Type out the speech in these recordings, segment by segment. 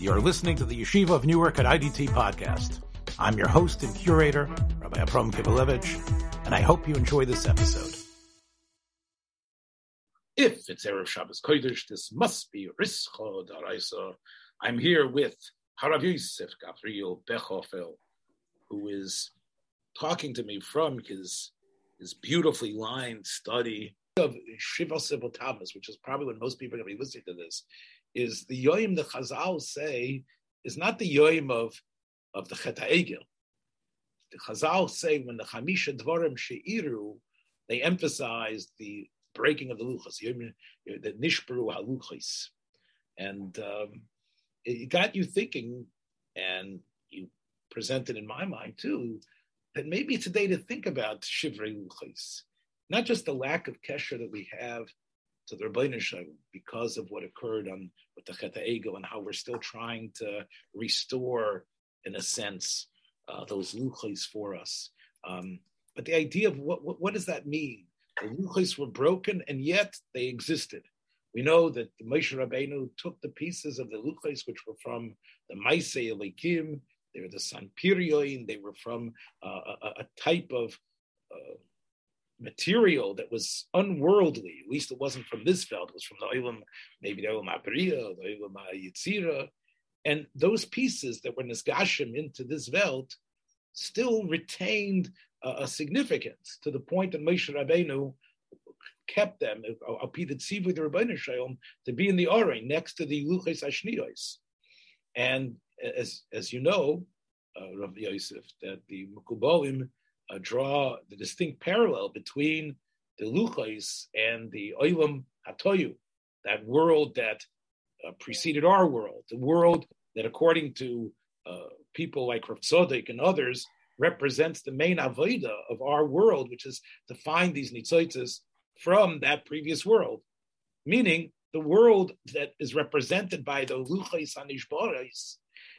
You're listening to the Yeshiva of Newark at IDT podcast. I'm your host and curator, Rabbi Abram Kibalevich, and I hope you enjoy this episode. If it's Erev Shabbos Kodesh, this must be Rischa Daraisa. I'm here with Harav Yosef Gabriel Bechhofer, who is talking to me from his his beautifully lined study of Shiva Sibotamas, which is probably when most people are going to be listening to this, is the Yoim the Chazal say is not the Yoim of, of the Cheta Egel. The Chazal say when the Chamisha Dvarim She'iru, they emphasize the breaking of the Luchas, the Nishbaru HaLuchas. And um, it got you thinking, and you presented in my mind too, that maybe it's a day to think about Shivrei Luchas. Not just the lack of kesher that we have to the Rebbeinu because of what occurred on with the Cheta Ego and how we're still trying to restore, in a sense, uh, those luchos for us. Um, but the idea of what, what, what does that mean? The luchos were broken and yet they existed. We know that the Moshe Rabbeinu took the pieces of the luchos which were from the Maise Elikim, they were the Sanpirioin, they were from uh, a, a, type of uh, material that was unworldly. At least it wasn't from this world. It was from the Olam, maybe the Olam Abriya, the Olam Yitzira. And those pieces that were nisgashim into this world still retained uh, a significance to the point that Moshe Rabbeinu kept them, to be in the Oring next to the Luches Ashniyos. And as, as you know, uh, Rav Yosef, that the Mukubolim uh, draw the distinct parallel between the Luchais and the Oilam Hatoyu, that world that uh, preceded our world, the world that, according to uh, people like Rav and others, represents the main avoda of our world, which is to find these nitzoitzes from that previous world. Meaning, the world that is represented by the Luchais Anishbarais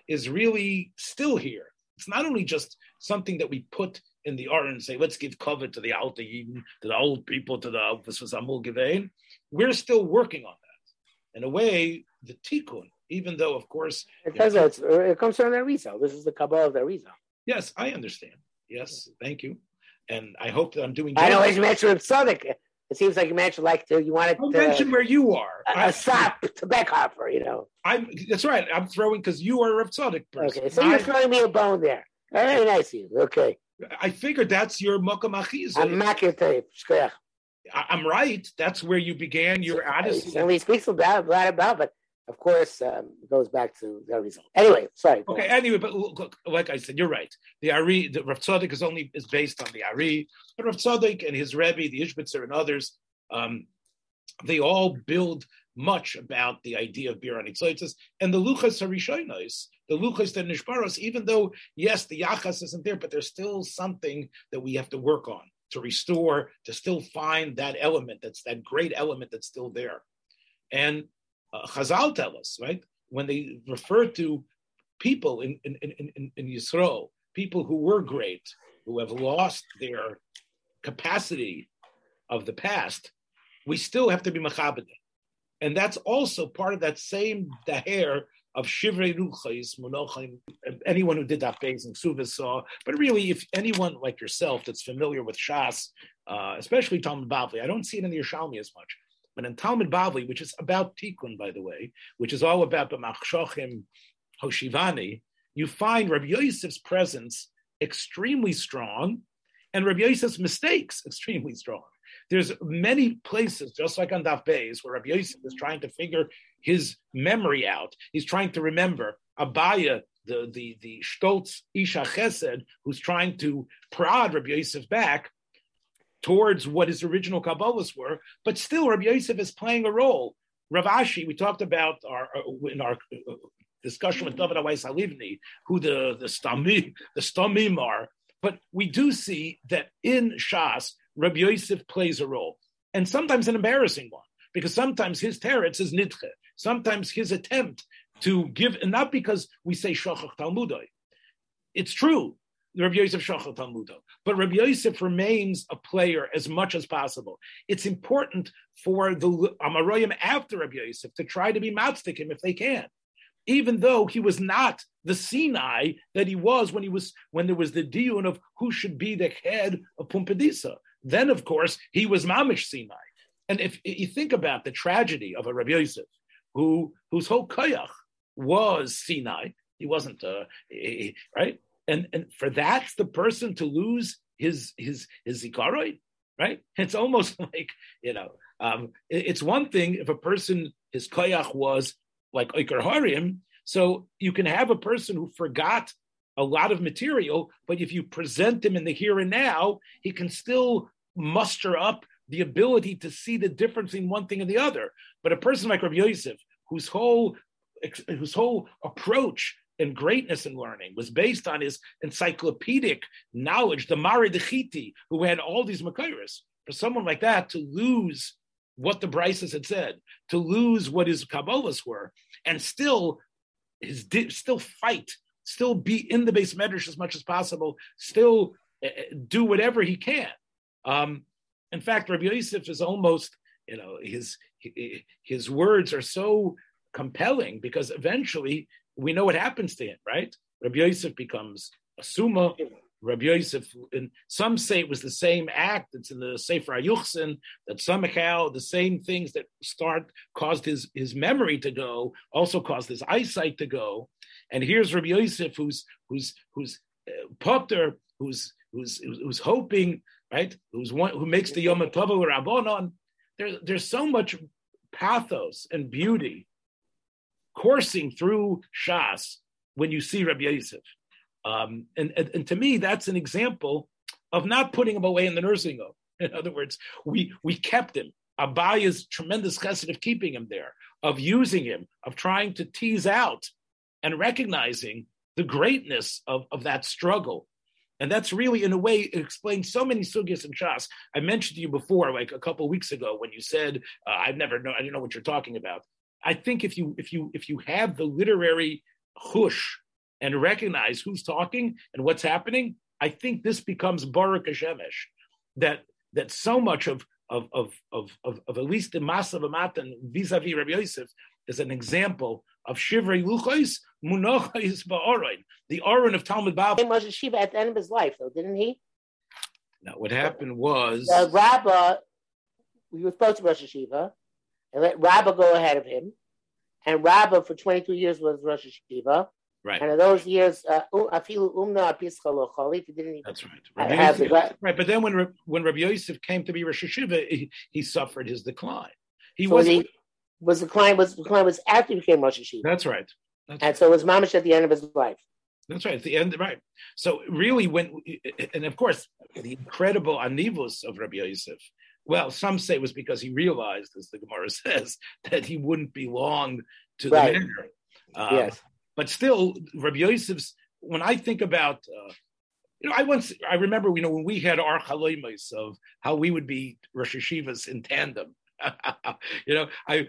is really still here. It's not only just something that we put in the and say, let's give cover to the Alta Eden, to the old people, to the Alphas Amul Givein. We're still working on that. In a way, the Tikkun, even though, of course, it, does, know, it comes from the Arizal. This is the Kabbalah of the Arizal. Yes, I understand. Yes, thank you. And I hope that I'm doing. I know you mentioned with Sonic. It seems like you mentioned like to you wanted to mention where you are. A, a sop to Bechhofer, you know. I'm that's right. I'm throwing because you are a Tzaddik person. Okay, so you're throwing me a bone there. Very nice of you. Okay. I figured that's your Mokum Achiz. I'm I'm right. That's where you began your odyssey. And he speaks a lot about, but of course, um, it goes back to the result. Anyway, sorry. Okay. Anyway, but look, like I said, you're right. The Ari, the Rav Tzadok is only is based on the Ari, but Rav Tzadok and his Rebbe, the Ishbitzer, and others, um, they all build much about the idea of Bir and the Luchas Harishonos, the Luchas the Nishbaros, even though, yes, the Yachas isn't there, but there's still something that we have to work on to restore, to still find that element, that's that great element that's still there. And uh, Chazal tell us, right, when they refer to people in, in, in, in, Yisrael, people who were great, who have lost their capacity of the past, we still have to be machabed. And that's also part of that same daher of Shivrei Ruchais, Monochim, anyone who did that phase in Suva saw. But really, if anyone like yourself that's familiar with Shas, uh, especially Talmud Bavli, I don't see it in the Yerushalmi as much, but in Talmud Bavli, which is about Tikkun, by the way, which is all about the Machshochim Hoshivani, you find Rabbi Yosef's presence extremely strong and Rabbi Yosef's mistakes extremely strong. There's many places, just like on Daf Beis, where Rabbi Yosef is trying to figure his memory out. He's trying to remember Abaya, the the the Stoltz Isha Chesed, who's trying to prod Rabbi Yosef back towards what his original Kabbalahs were, but still Rabbi Yosef is playing a role. Rav Ashi, we talked about our uh, in our uh, discussion with David Weiss Halivni, who the the stamim the stamim are, but we do see that in Shas Rabbi Yosef plays a role, and sometimes an embarrassing one, because sometimes his teretz is nidche. Sometimes his attempt to give, and not because we say shachach talmudai. It's true, Rabbi Yosef shachach talmudo, but Rabbi Yosef remains a player as much as possible. It's important for the Amaroyim after Rabbi Yosef to try to be matzdik him if they can. even though he was not the Sinai that he was when he was when there was the diun of who should be the head of Pumbedisa. Then, of course, he was Mamish Sinai. And if you think about the tragedy of a Rabbi Yosef, who whose whole koyach was Sinai, he wasn't uh, right, and and for that the person to lose his his his zikaroi, right? It's almost like you know, um, it, it's one thing if a person his koyach was like Iker Harim, so you can have a person who forgot a lot of material, but if you present him in the here and now, he can still muster up the ability to see the difference in one thing and the other. But a person like Rabbi Yosef, whose whole whose whole approach and greatness in learning was based on his encyclopedic knowledge, the Mari Dechiti, who had all these Makairis. For someone like that to lose what the Bryces had said, to lose what his Kabbalahs were, and still his still fight, still be in the base medrash as much as possible, still uh, do whatever he can. Um, in fact, Rabbi Yosef is almost, you know, his his words are so compelling because eventually we know what happens to him, right? Rabbi Yosef becomes a summa. Rabbi Yosef, and some say it was the same act. It's in the Sefer Ayuchsin that somehow the same things that start caused his his memory to go also caused his eyesight to go. And here's Rabbi Yosef, who's who's who's uh, Potter, who's who's who's hoping, right? Who's one who makes the Yom Tov or Rabbanon. There's there's so much pathos and beauty coursing through Shas when you see Rabbi Yosef. Um, and, and, and, to me, that's an example of not putting him away in the nursing home. In other words, we, we kept him. Abaya's tremendous chesed of keeping him there, of using him, of trying to tease out and recognizing the greatness of, of that struggle. And that's really, in a way, it explains so many sugyas and shas. I mentioned to you before, like a couple weeks ago, when you said, uh, "I've never know, I don't know what you're talking about." I think if you if you if you have the literary hush and recognize who's talking and what's happening, I think this becomes Baruch Hashemesh. That that so much of of of of of, of at least the Masav Amatan vis-a-vis Rabbi Yosef is an example of Shivrei Luchos Munochos Ba'orin, the Orin of Talmud. He was a Shiva at the end of his life, though, didn't he? Now, what happened was the Rabbah. We were supposed to be Rosh Hashiva, and let Rabbah go ahead of him. And Rabbah for 22 years was Rosh Hashiva. Right. And in those years, uh, afilu umna apischa lo he didn't even That's right. Have the, right, but then when when Rabbi Yosef came to be Rosh Hashiva, he, he suffered his decline. He so was he, was decline was decline was after he became Rosh Hashiva. That's right. That's and right. so it was mamish at the end of his life. That's right. At the end, right. So really, when and of course the incredible anivus of Rabbi Yosef. Well, some say it was because he realized, as the Gemara says, that he wouldn't belong to right. the manor. Um, yes. But still, Rabbi Yosef's, when I think about, uh, you know, I once, I remember, you know, when we had our chalemas of how we would be Rosh Hashivas in tandem. you know, I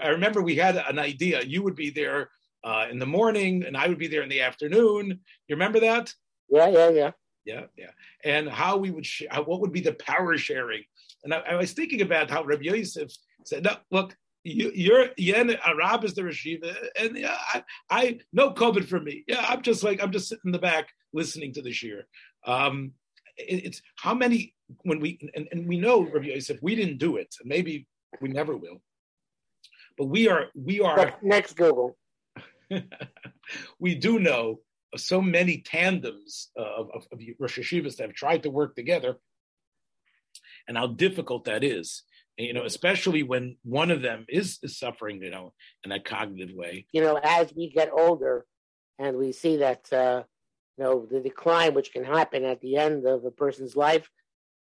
I remember we had an idea. You would be there uh, in the morning, and I would be there in the afternoon. You remember that? Yeah, yeah, yeah. Yeah, yeah. And how we would, sh- what would be the power sharing? And I, I was thinking about how Rabbi Yosef said, "No, look, you, are Yen Arab is the Rashiva, and yeah, I, I no COVID for me. Yeah, I'm just like I'm just sitting in the back listening to the shir. Um, it's how many when we and, and we know Rabbi Yosef, we didn't do it, and maybe we never will. But we are we are next Google. we do know of so many tandems of, of, of Rosh Hashivas that have tried to work together, and how difficult that is you know, especially when one of them is, is suffering, you know, in a cognitive way. You know, as we get older and we see that, uh, you know, the decline which can happen at the end of a person's life.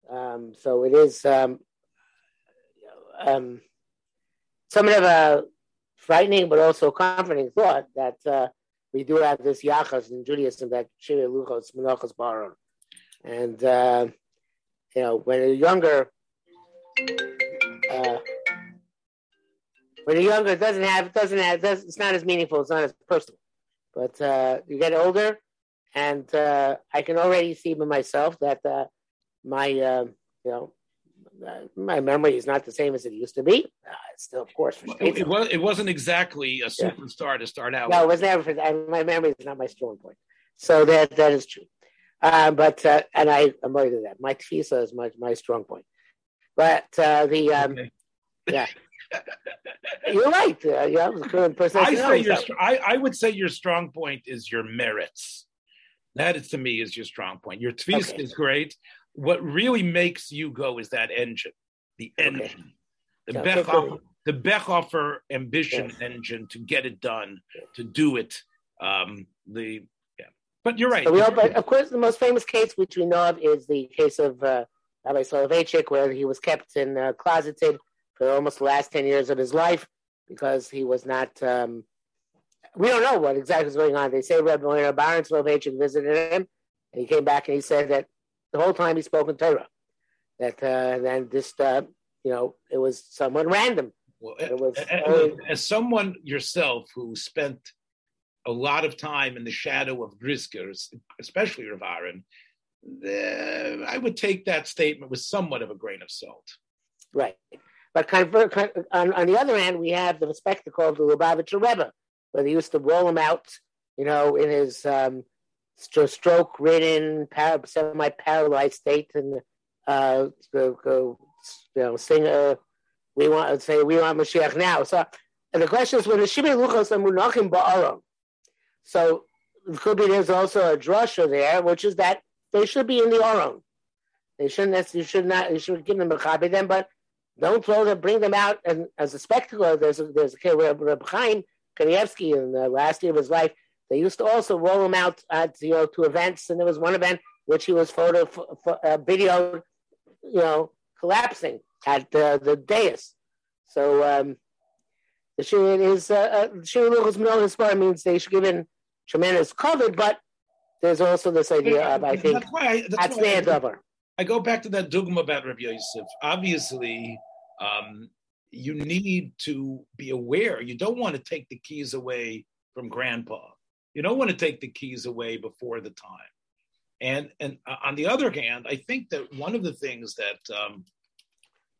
Um, so it is um, um, somewhat of a frightening but also comforting thought that uh, we do have this yachas in Judaism that shivya luchos menachos baron, and uh, you know when you're younger, uh, when you're younger, it doesn't have, it doesn't have, it's not as meaningful, it's not as personal. But uh, you get older, and uh, I can already see by myself that uh, my, uh, you know, uh, my memory is not the same as it used to be. Uh, still, of course, it, it, was, it wasn't exactly a superstar yeah. to start out. No, with. it was never. My memory is not my strong point. So that that is true. Uh, but uh, and I am worried of that. My tfisa is my my strong point. But uh, the um, okay. yeah. You're right. Uh, yeah, I say your, I, I would say your strong point is your merits. That is to me is your strong point. Your tfisa okay. is great. What really makes you go is that engine, the engine, okay. the yeah, Bechhofer, the Bechhofer ambition yes. engine to get it done, to do it. Um, the yeah, but you're right. So all, but of course, the most famous case which we know of is the case of uh, Rabbi Soloveitchik, where he was kept in uh, closeted for almost the last 10 years of his life because he was not, um, we don't know what exactly was going on. They say Reb Rabbi Baron Soloveitchik visited him and he came back and he said that the whole time he spoke in Torah. That uh, then just, uh, you know, it was someone random. Well, it was, as, as someone yourself who spent a lot of time in the shadow of Briskers, especially Rav Aaron, uh, I would take that statement with somewhat of a grain of salt. Right. But kind of, kind of, on, on, the other hand, we have the spectacle of the Lubavitcher Rebbe, where they used to roll him out, you know, in his um, stroke-ridden, para- semi-paralyzed state, and uh, go, go, you know, sing. Uh, we want to say we want Mashiach now. So, and the question is, when the Shimei Luchos and Munachim Ba'aram, so it could be there's also a drasha there, which is that they should be in the Aron. They shouldn't. You should not. You should give them a copy them, but don't throw them, bring them out and as a spectacle. There's a, there's a kid, Reb Chaim Kanievsky in the last year of his life. They used to also roll him out at, you know, to events, and there was one event which he was photo, uh, video, you know, collapsing at uh, the dais. So um, the shir is uh, uh shir luchos means they should give in tremendous cover, but there's also this idea of I think that's why I, that's why I, I go back to that dogma about Rabbi Yosef. Obviously, um, you need to be aware. You don't want to take the keys away from grandpa. You don't want to take the keys away before the time. And and on the other hand, I think that one of the things that um,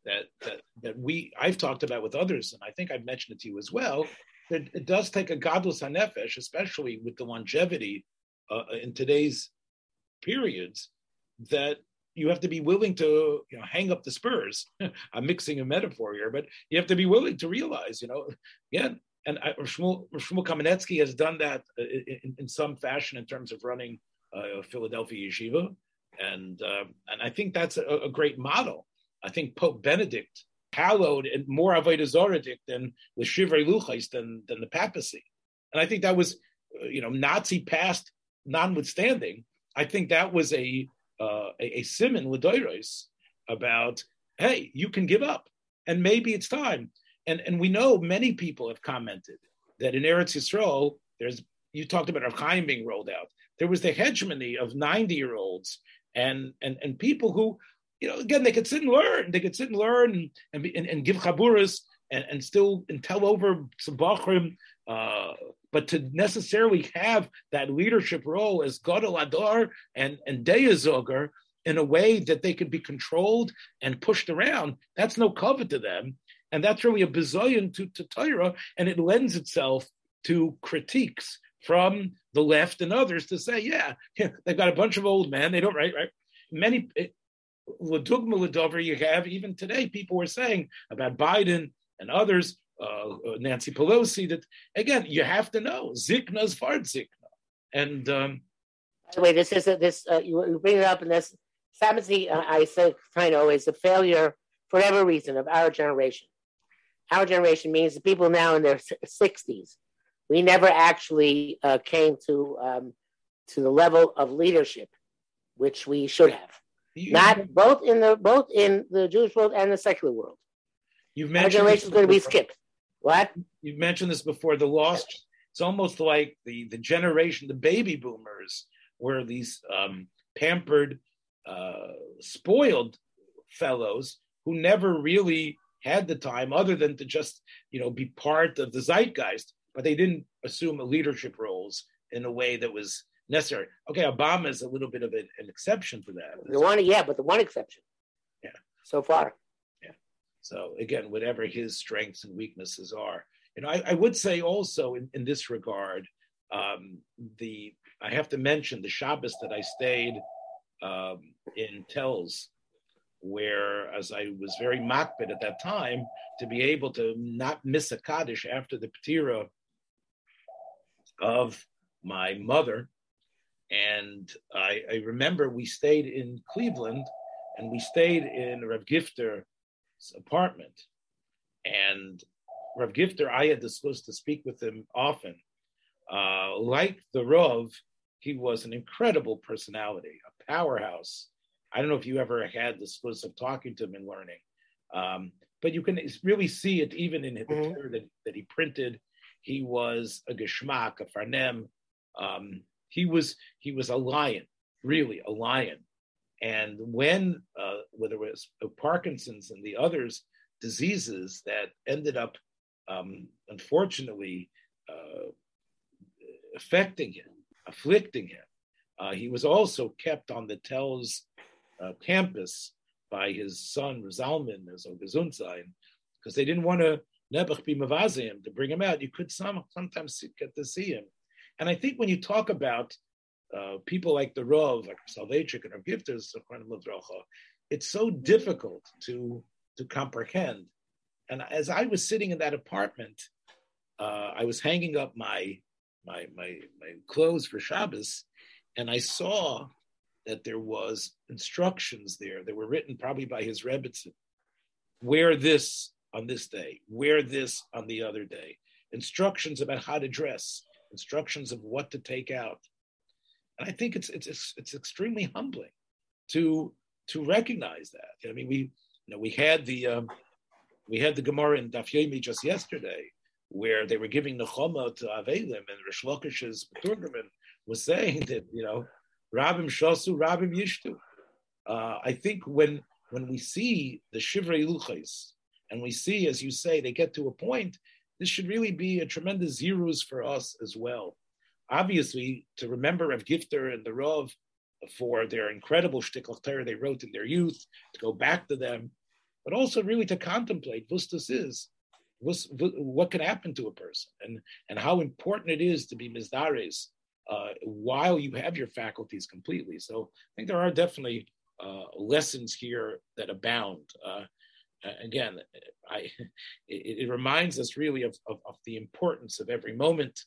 that, that that we I've talked about with others, and I think I've mentioned it to you as well, that it does take a gadlus hanefesh, especially with the longevity uh, in today's periods, that you have to be willing to you know hang up the spurs i'm mixing a metaphor here but you have to be willing to realize you know again and I, Shmuel, Shmuel Kamenetsky has done that uh, in, in, some fashion in terms of running uh, Philadelphia Yeshiva, and uh, and I think that's a, a, great model. I think Pope Benedict hallowed and more Avodah Zorah than the Shivrei Luchais than than the papacy, and I think that was uh, you know Nazi past notwithstanding. I think that was a uh, a, a simon ledoiros about, hey, you can give up, and maybe it's time. And and we know many people have commented that in Eretz Yisrael, there's you talked about Rav Chaim being rolled out. There was the hegemony of 90 year olds and and and people who, you know, again they could sit and learn. They could sit and learn and and, and give chaburas and, and still and tell over some bachrim uh, but to necessarily have that leadership role as Gadol Adar and, and Deyazoger in a way that they could be controlled and pushed around, that's no cover to them. And that's really a bizoyan to, to Torah, and it lends itself to critiques from the left and others to say, yeah, they've got a bunch of old men, they don't write, right? Many Ladugma Ladover you have, even today, people were saying about Biden and others uh, uh, Nancy Pelosi. That again, you have to know Zikna's fart Zikna. And um, by the way, this is a, this uh, you, bring it up, and this Samsi, uh, I say, I know, is a failure for whatever reason of our generation. Our generation means the people now in their sixties. We never actually uh, came to um, to the level of leadership which we should have. You, Not both in the both in the Jewish world and the secular world. You've mentioned our generation is going to be skipped. What? You've mentioned this before. The lost. It's almost like the the generation, the baby boomers, were these um, pampered, uh, spoiled fellows who never really had the time, other than to just you know be part of the zeitgeist, but they didn't assume leadership roles in a way that was necessary. Okay, Obama is a little bit of an, an exception to that. The one, yeah, but the one exception. Yeah. So far. So again, whatever his strengths and weaknesses are. You know, I, I would say also in, in this regard, um, the I have to mention the Shabbos that I stayed um, in Telz, where as I was very makbid at that time to be able to not miss a Kaddish after the Patira of my mother. And I, I, remember we stayed in Cleveland and we stayed in Rev Gifter's apartment. And Rav Gifter, I had discussed to speak with him often. Uh, like the Rav, he was an incredible personality, a powerhouse. I don't know if you ever had the sliss of talking to him and learning, um, but you can really see it even in the mm-hmm. that, that he printed. He was a geschmack, a farnem. Um, he was he was a lion, really a lion. And when uh, whether it was Parkinson's and the others diseases that ended up um, unfortunately uh, affecting him, afflicting him. Uh, he was also kept on the Telz uh, campus by his son Rizalman as Gesundsein, because they didn't want to Nebuch be to bring him out. You could some, sometimes get to see him. And I think when you talk about uh, people like the Rov, like Soloveitchik and our gifters, it's so difficult to to comprehend. And as I was sitting in that apartment, uh, I was hanging up my my my my clothes for Shabbos, and I saw that there was instructions there that were written probably by his Rebbitzin. Wear this on this day. Wear this on the other day. Instructions about how to dress. Instructions of what to take out. And I think it's it's it's, extremely humbling to to recognize that. I mean, we you know we had the um, we had the Gemara in Daf Yomi just yesterday, where they were giving Nechama to Avelim, and Rish Lakish's Peturgaman was saying that, you know, Rabim Shasu, Rabim Yishtu. Uh, I think when when we see the Shivrei Luchais, and we see, as you say, they get to a point, this should really be a tremendous zeros for us as well. Obviously, to remember Rav Gifter and the Rav for their incredible shtickl they wrote in their youth, to go back to them, but also really to contemplate what this is what can happen to a person and, and how important it is to be mizdares uh, while you have your faculties completely. So I think there are definitely uh, lessons here that abound. Uh, again, I, it, it, reminds us really of, of, of, the importance of every moment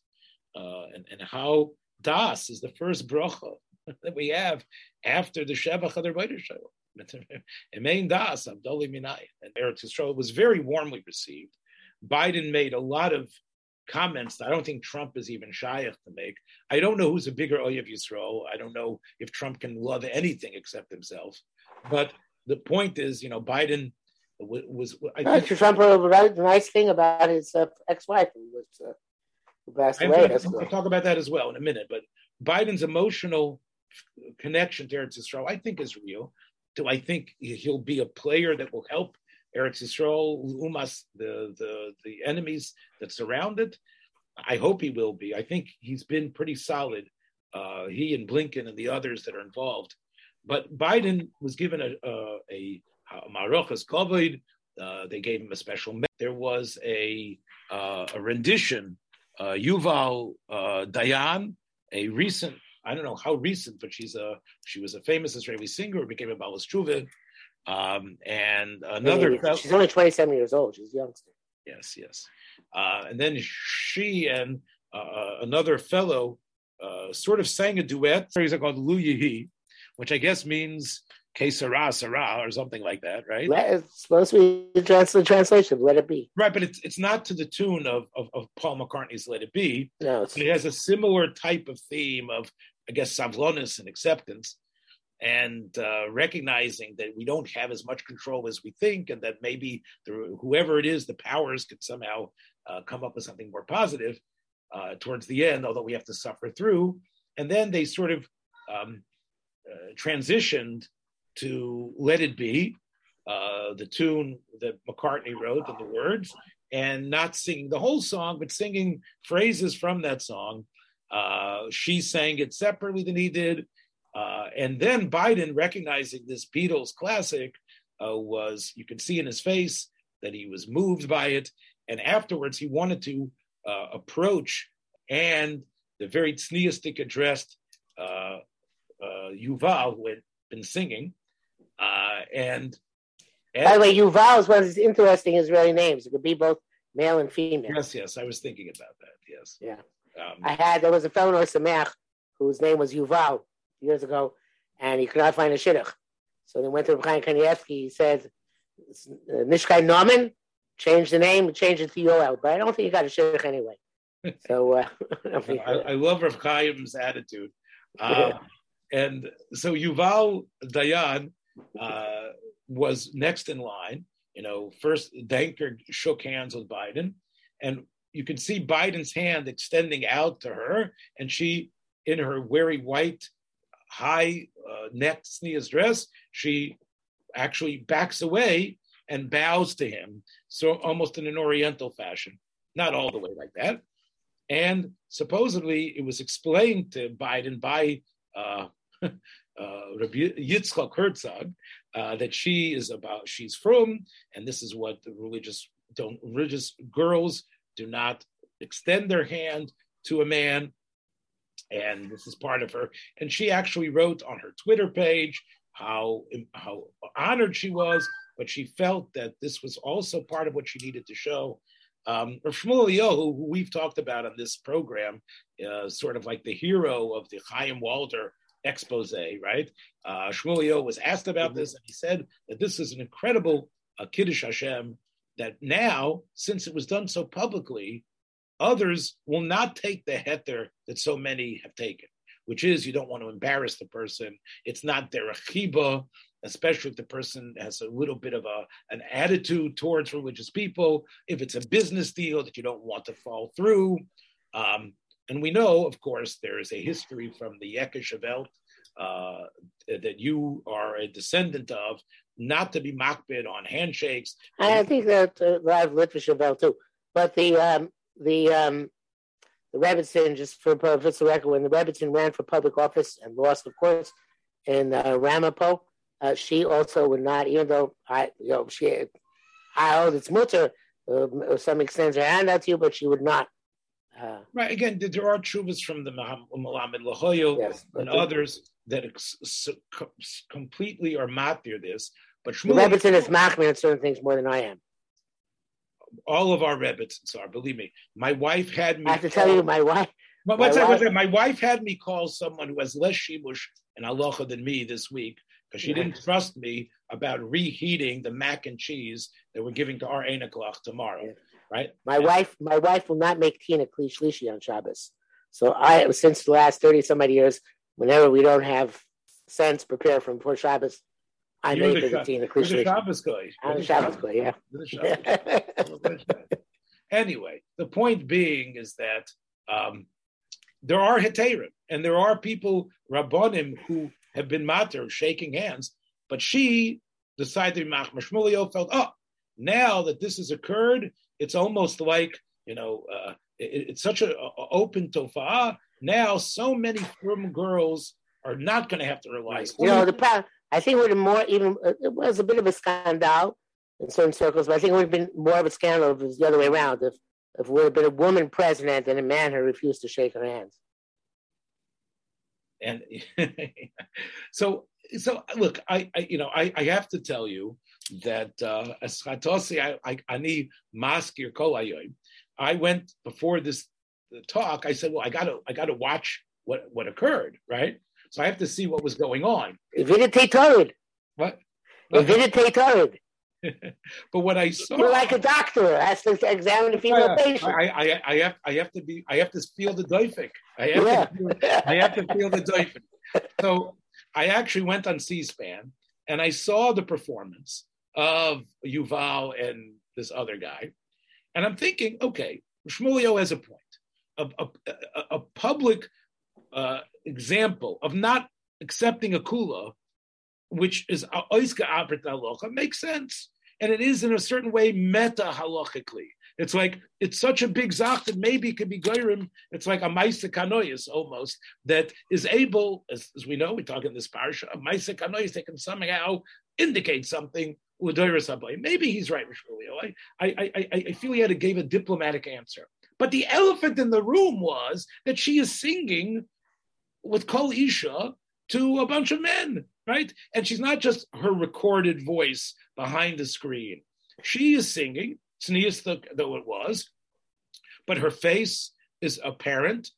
uh, and, and how Das is the first bracha that we have after the Shevach the Rebbeinu Emain Das, Abdullah Minai. And Eretz Yisrael was very warmly received. Biden made a lot of comments that I don't think Trump is even shy of to make. I don't know who's a bigger Oyev Yisrael. I don't know if Trump can love anything except himself. But the point is, you know, Biden was. was I think, Trump, the nice thing about his uh, ex-wife who was uh, who passed away. We'll talk about that as well in a minute. But Biden's emotional connection to Eretz Yisrael, I think, is real. Do I think he'll be a player that will help Eretz Yisrael, Umas, the, the, the enemies that surround it. I hope he will be. I think he's been pretty solid. Uh, he and Blinken and the others that are involved. But Biden was given a, a, a, a Marochas Kovid. Uh, they gave him a special. There was a, uh, a rendition, uh, Yuval uh, Dayan, a recent, I don't know how recent, but she's a she was a famous Israeli singer, became a Balas um, and another, she's only 27 years old. She's youngster. Yes, yes. Uh, and then she and uh, uh another fellow uh, sort of sang a duet. Called Lu Yehi, which I guess means Ke Sarah Sarah or something like that, right? It's supposed to be the translation. Let it be. Right, but it's it's not to the tune of of, of Paul McCartney's Let It Be. No, it has a similar type of theme of I guess savlonis and acceptance and uh, recognizing that we don't have as much control as we think, and that maybe the, whoever it is, the powers could somehow uh, come up with something more positive uh, towards the end, although we have to suffer through. And then they sort of um, uh, transitioned to "Let It Be," uh, the tune that McCartney wrote and the words, and not singing the whole song, but singing phrases from that song. Uh, she sang it separately than he did uh, and then Biden, recognizing this Beatles classic, uh, was you can see in his face that he was moved by it, and afterwards he wanted to uh, approach and the very tzniistic addressed uh, Yuval, who had been singing, uh, and, and by the way, Yuval is one of these interesting Israeli names. It could be both male and female. Yes, yes, I was thinking about that. Yes. Yeah. Um, I had there was a fellow in Sameach whose name was Yuval years ago, and he could not find a shidduch. So they went to Chaim Kanievsky. He said, "Nishkai Norman, change the name, change it to Yoel." But I don't think he got a shidduch anyway. So uh, I, I, love Rav Chaim's attitude. Uh, and so Yuval Dayan uh, was next in line. You know, first Danker shook hands with Biden, and you can see Biden's hand extending out to her, and she, in her very white, high uh, neck sneeze dress, she actually backs away and bows to him, so almost in an Oriental fashion, not all the way like that. And supposedly, it was explained to Biden by uh, uh, Rabbi Yitzchak Herzog uh, that she is about she's from, and this is what the religious don't religious girls do not extend their hand to a man. And this is part of her. And she actually wrote on her Twitter page how, how honored she was, but she felt that this was also part of what she needed to show. Um, Shmuel who we've talked about on this program, uh, sort of like the hero of the Chaim Walder expose, right? Uh, Shmuel was asked about this, and he said that this is an incredible uh, Kiddush Hashem that now, since it was done so publicly, others will not take the heter that so many have taken, which is you don't want to embarrass the person. It's not their achiba, especially if the person has a little bit of a an attitude towards religious people. If it's a business deal that you don't want to fall through. Um, and we know, of course, there is a history from the Yekeshavelt uh, that you are a descendant of, not to be makbid on handshakes. I think that uh, Rav Litvishavel too. But the um, the um, the Rebbitzin, just for purpose of record, when the Rebbitzin ran for public office and lost, of course, in uh, Ramapo, uh, she also would not, even though I, you know, she, I hold its mutter, uh, to some extent, her hand out to you, but she would not. Uh, right. Again, there are chuvas from the Malamed Lahoyo yes, and others that ex- completely are matir this. But Shmuel, Rebbitzin is machmir on certain things more than I am. All of our Rebbitzins are, believe me. My wife had me. I have to call, tell you, my wife. But what's that, wife, My wife had me call someone who has less shibush and halacha than me this week because she didn't trust me about reheating the mac and cheese that we're giving to our Einaklach tomorrow. Yeah. Right? My and, wife, my wife will not make tina klishlishi on Shabbos. So I, since the last thirty some odd years, whenever we don't have sense prepared from before Shabbos, I You're make the, tina klishlishi. the Shabbos guy. I'm the Shabbos guy, yeah. anyway, the point being is that um, there are heterim, and there are people rabbonim who have been matter, shaking hands. But she decided to be. Felt, oh, now that this has occurred, it's almost like you know, uh, it, it's such an open tofa. Now, so many frum girls are not going to have to rely. You know, the problem. I think would have more even. It was a bit of a scandal in certain circles, but I think it would have been more of a scandal if it was the other way around. If if would have been a woman president and a man who refused to shake her hands. And so, so look, I, I, you know, I, I have to tell you that uh, I, I, I need maskir kol I went before this talk. I said, well, I got to, I got to watch what what occurred, right? So I have to see what was going on. What? Evidite but what I saw, you're like a doctor has to examine a female patient. I, I, I, have, I have to be, I have to feel the doifik. I have, yeah. to, feel, I have to feel the doifik. So I actually went on C-SPAN and I saw the performance of Yuval and this other guy, and I'm thinking, okay, Shmulio has a point. A, a, a, public uh, example of not accepting a kula which is oiska aprit halacha, makes sense. And it is in a certain way meta halachically. It's like it's such a big zach that maybe it could be goyrim. It's like a maisa kanoyas almost that is able, as, as we know, we talk in this parsha, a maisa kanoyas that can somehow indicate something Maybe he's right, I, I, I, I feel he had to give a diplomatic answer. But the elephant in the room was that she is singing with Kol Isha to a bunch of men, right? And she's not just her recorded voice behind the screen. She is singing, sneeze though it was, but her face is apparent,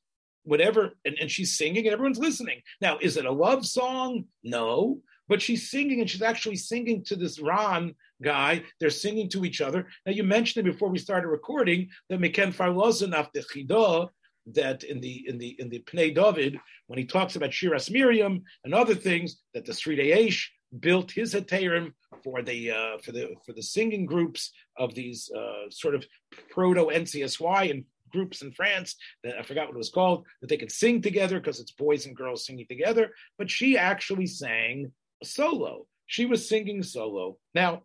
whatever, and, and she's singing and everyone's listening. Now, is it a love song? No, but she's singing and she's actually singing to this Ron guy. They're singing to each other. Now, you mentioned it before we started recording that Meken Farlozan after Chidah, that in the in the in the Pnei David, when he talks about Shiras Miriam and other things, that the Seridei Eish built his heterim for the uh, for the for the singing groups of these uh, sort of proto NCSY and groups in France that I forgot what it was called that they could sing together because it's boys and girls singing together. But she actually sang solo. She was singing solo. Now,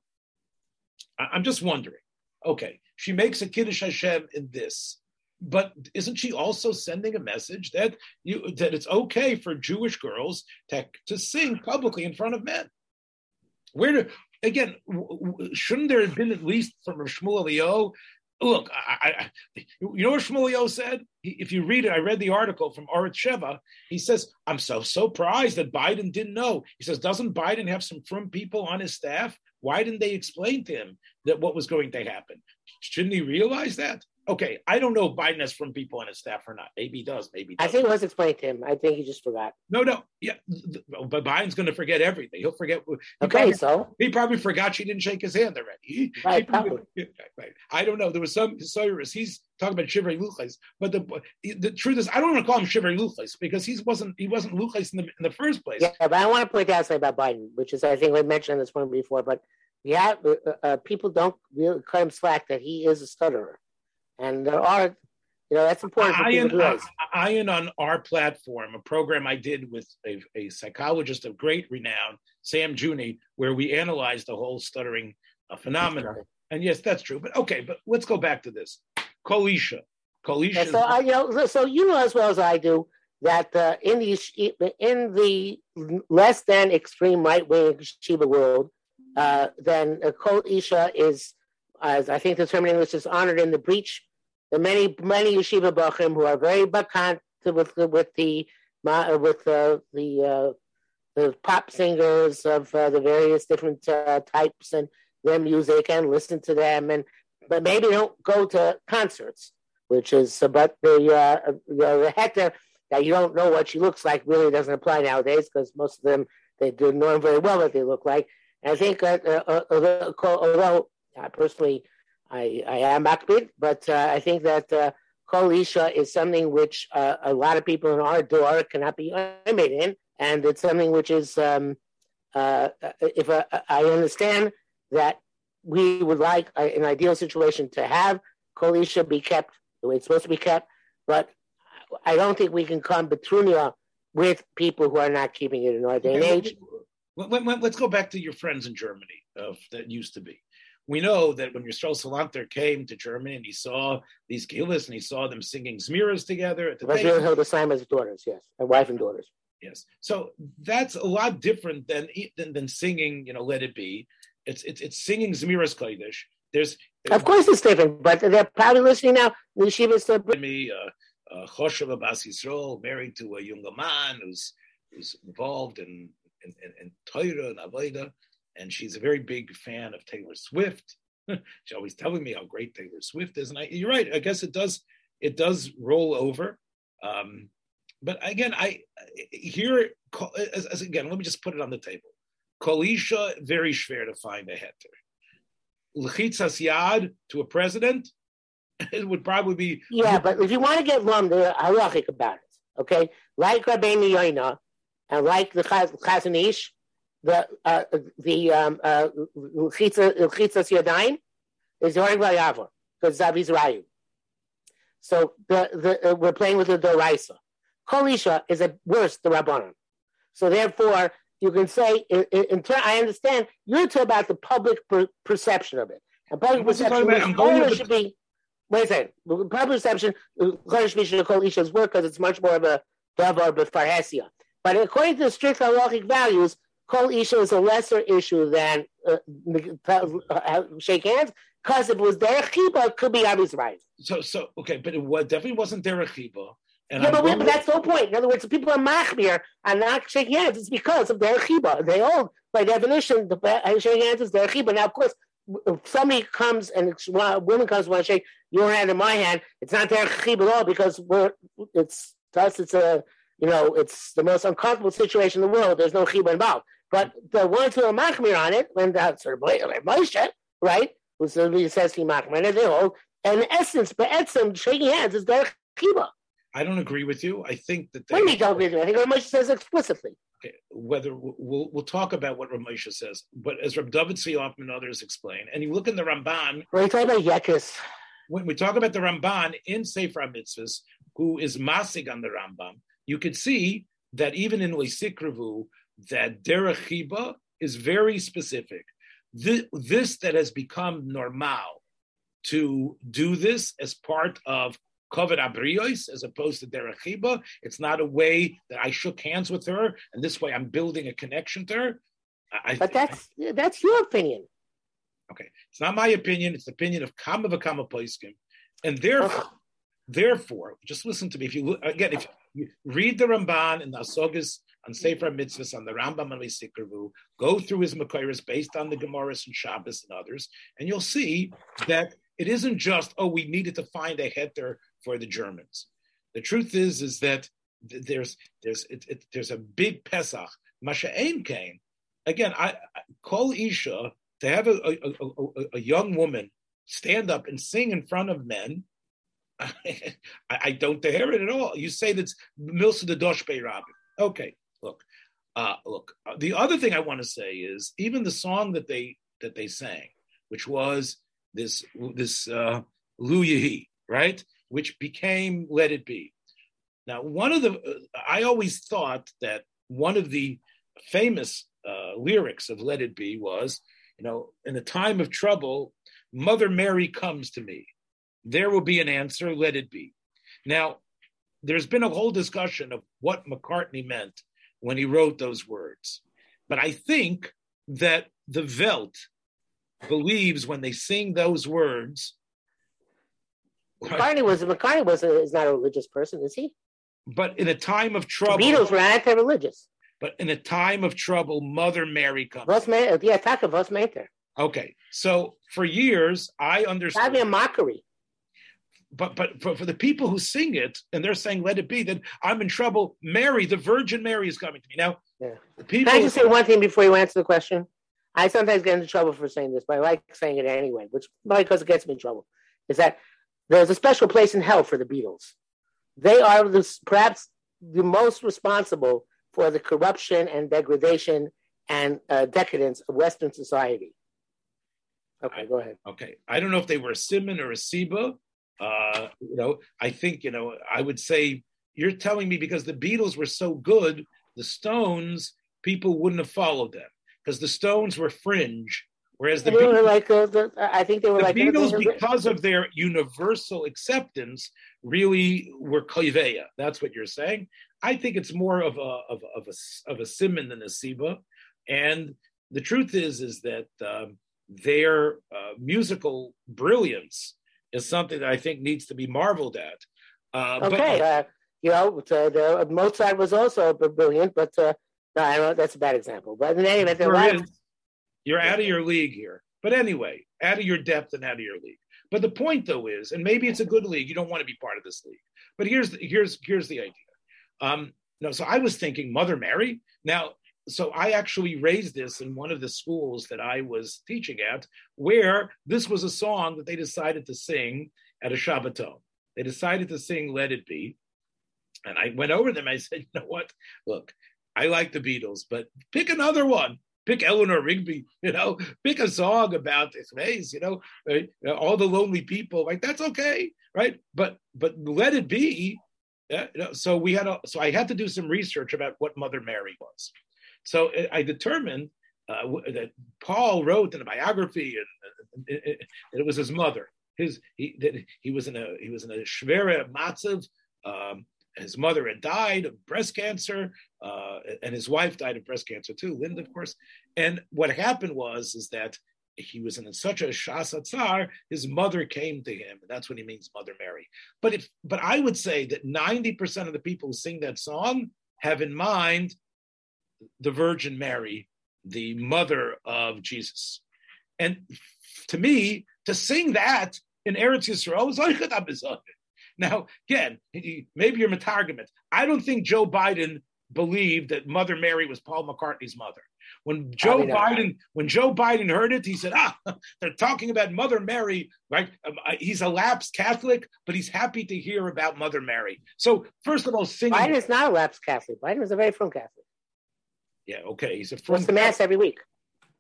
I'm just wondering. Okay, she makes a kiddush Hashem in this but isn't she also sending a message that you that it's okay for Jewish girls to, to sing publicly in front of men? Where do, again, shouldn't there have been at least from Shmuel Eliyahu? Look, I, I, you know what Shmuel said? If you read it, I read the article from Arutz Sheva. He says, "I'm so surprised that Biden didn't know." He says, "Doesn't Biden have some from people on his staff? Why didn't they explain to him that what was going to happen? Shouldn't he realize that?" Okay, I don't know if Biden has from people on his staff or not. Maybe he does. Maybe he I think it was explained to him. I think he just forgot. No, no, yeah, but Biden's going to forget everything. He'll forget. He okay, probably, so he probably forgot she didn't shake his hand already. He, right, he probably, right. I don't know. There was some Cyrus. He's talking about Shivrei Luchais, but the the truth is, I don't want to call him Shivrei Luchais because he wasn't he wasn't Luchais in the in the first place. Yeah, but I want to point out something about Biden, which is I think we mentioned this one before, but yeah, uh, uh, people don't really cut him slack that he is a stutterer. And there are, you know, that's important. Ian, uh, Ian on our platform, a program I did with a, a, psychologist of great renown, Sam Juni, where we analyzed the whole stuttering uh, phenomenon. And yes, that's true. But okay, but let's go back to this. Kolisha. Kolisha. Yeah, so, I, you know, so you know as well as I do that uh, in the in the less than extreme right wing Shiva world, uh, then uh, Kol Isha is as I think the term in English is honored in the breach. The many many yeshiva bachim who are very bakant with the, with the with uh, the uh, the pop singers of uh, the various different uh, types and their music and listen to them and but maybe don't go to concerts, which is but the uh, the heter that you don't know what she looks like really doesn't apply nowadays because most of them they do know very well what they look like. And I think uh, although I personally, I, I am Makbid, but uh, I think that uh, Kol Isha is something which uh, a lot of people in our door cannot be made in, and it's something which is, um, uh, if uh, I understand that we would like an ideal situation to have Kol Isha be kept the way it's supposed to be kept, but I don't think we can come betrunia with people who are not keeping it in our day and age. Let's go back to your friends in Germany of, that used to be we know that when Yisrael Salanter came to Germany and he saw these Gillis and he saw them singing Zmiras together at the same as daughters, yes, and wife and daughters. Yes, so that's a lot different than than, than singing, you know, Let It Be. It's it's, it's singing Zmiras Kodesh. There's, there's, of course it's different, but they're probably listening now. The Yeshiva still. Me, uh, uh, Choshev Abbas Yisrael, married to a younger man who's who's involved in in, in, in Torah and Avodah and she's a very big fan of Taylor Swift. she's always telling me how great Taylor Swift is, and I, you're right. I guess it does it does roll over. Um, but again, I here as, as, again. Let me just put it on the table. Kolisha very schwer to find a heter. Lechitzas yad to a president, it would probably be. Yeah, but if you want to get lump, they're halachic about it. Okay, like Rabbeinu Yoina and like the Chazon Ish, the uh, the um, uh, yadayim is Yoreg Vayavor because Zavi's Rayu. So the, the uh, we're playing with the Doraisa. Kolisha is a worse the Rabbanon. So therefore, you can say in, in, turn, I understand you're talking about the public per, perception of it. And public perception is, should be. Wait a second. Public perception, Kolisha is work because it's much more of a davar b'farhesia. But according to the strict halachic values, Kol Isha is a lesser issue than uh, uh, shake hands because if it was Derech Chiba, it could be Avi's right. So, so okay, but it was, definitely wasn't Derech Chiba. And yeah, but, but, that's the whole point. In other words, the people in Machmir are not shaking hands. It's because of their chiba. They all, by definition, the uh, shaking hands is their chiba. Now, of course, if somebody comes and a woman comes want to shake your hand in my hand, it's not their chiba at all because we're it's to us it's a you know it's the most uncomfortable situation in the world. There's no chiba involved. But the ones who are machmir on it, when that's sort of Moshe, right? Who says he machmir, and in essence, but etzim shaking hands is their chiba. I don't agree with you. I think that they. What do you don't agree with me? I think Ramesh says explicitly. Okay, whether we'll we'll talk about what Ramesh says, but as Rab David Sioff and others explain, and you look in the Ramban. We're talking about Yekis. When we talk about the Ramban in Sefer Mitzvahs, who is masig on the Rambam, you could see that even in Leisikrevu, that Derechiba is very specific. This, this that has become normal to do this as part of covered abrios as opposed to derechiba. It's not a way that I shook hands with her, and this way I'm building a connection to her. I, but that's I, that's your opinion. Okay, it's not my opinion. It's the opinion of Kama Vakama Poiskim, and therefore, therefore, just listen to me. If you look, again, if read the Ramban and the Asogas on Sefer Mitzvahs on the Rambam and Sikkervu, go through his Makairis based on the Gemaras and Shabbos and others, and you'll see that it isn't just oh we needed to find a heter for the Germans. The truth is, is that there's there's it, it, there's a big Pesach. Masha'ain came again. I, I call Isha to have a, a, a, a, young woman stand up and sing in front of men. I, I don't dare it at all. You say that's Milsa the Doshbe Rabbi. Okay, look, uh, look. Uh, the other thing I want to say is even the song that they that they sang, which was this this uh, Lu Yehi, right? which became Let It Be. Now, one of the, I always thought that one of the famous uh, lyrics of Let It Be was, you know, in a time of trouble, Mother Mary comes to me. There will be an answer, let it be. Now, there's been a whole discussion of what McCartney meant when he wrote those words. But I think that the Welt believes when they sing those words McCartney was McCartney was a, is not a religious person, is he? But in a time of trouble, the Beatles were anti-religious. But in a time of trouble, Mother Mary comes. Vos yeah, talk of Vos Mater. Okay, so for years I understood. That'd be a mockery. But but for, for the people who sing it and they're saying "Let it be," then I'm in trouble. Mary, the Virgin Mary, is coming to me now. Yeah. People, Can I just say one thing before you answer the question? I sometimes get into trouble for saying this, but I like saying it anyway, which probably because it gets me in trouble. Is that there's a special place in hell for the Beatles. They are the, perhaps the most responsible for the corruption and degradation and uh, decadence of Western society. Okay, I, go ahead. Okay, I don't know if they were a Simon or a Siba. Uh, you know, I think you know. I would say you're telling me because the Beatles were so good, the Stones people wouldn't have followed them because the Stones were fringe Whereas the Beatles, were like uh, the, I think they were the like Beatles, because of their universal acceptance, really were koiveya. That's what you're saying. I think it's more of a of, of a of a simon than a siba, and the truth is is that um, their uh, musical brilliance is something that I think needs to be marveled at. Uh, okay, but, uh, you know, the, Mozart was also brilliant, but uh, no, I don't. That's a bad example. But in any event, there you're out of your league here. But anyway, out of your depth and out of your league. But the point though is, and maybe it's a good league, you don't want to be part of this league. But here's the, here's here's the idea. Um, no, so I was thinking Mother Mary. Now, so I actually raised this in one of the schools that I was teaching at, where this was a song that they decided to sing at a Shabbaton. They decided to sing "Let It Be," and I went over them. I said, "You know what? Look, I like the Beatles, but pick another one pick Eleanor Rigby, you know, pick a song about this maze, you know, right? all the lonely people, like that's okay, right? But but let it be. Yeah, you know, so we had a, so I had to do some research about what Mother Mary was. So I determined uh, that Paul wrote in a biography, and, and, and, it was his mother. His he that he was in a he was in a shvera matzav. Um, his mother had died of breast cancer, uh, and his wife died of breast cancer too, Linda, of course. And what happened was is that he was in such a shasatzar, his mother came to him, and that's what he means, Mother Mary. But if, but I would say that ninety percent of the people who sing that song have in mind the Virgin Mary, the mother of Jesus. And to me, to sing that in Eretz Yisrael is Now, again, maybe you're Matargament. I don't think Joe Biden believed that Mother Mary was Paul McCartney's mother. When Joe Biden, when Joe Biden heard it, he said, "Ah, they're talking about Mother Mary, right? Um, he's a lapsed Catholic, but he's happy to hear about Mother Mary." So, first of all, singing. Biden is not a lapsed Catholic. Biden is a very firm Catholic. Yeah, okay, he's a firm. What's the mass every week?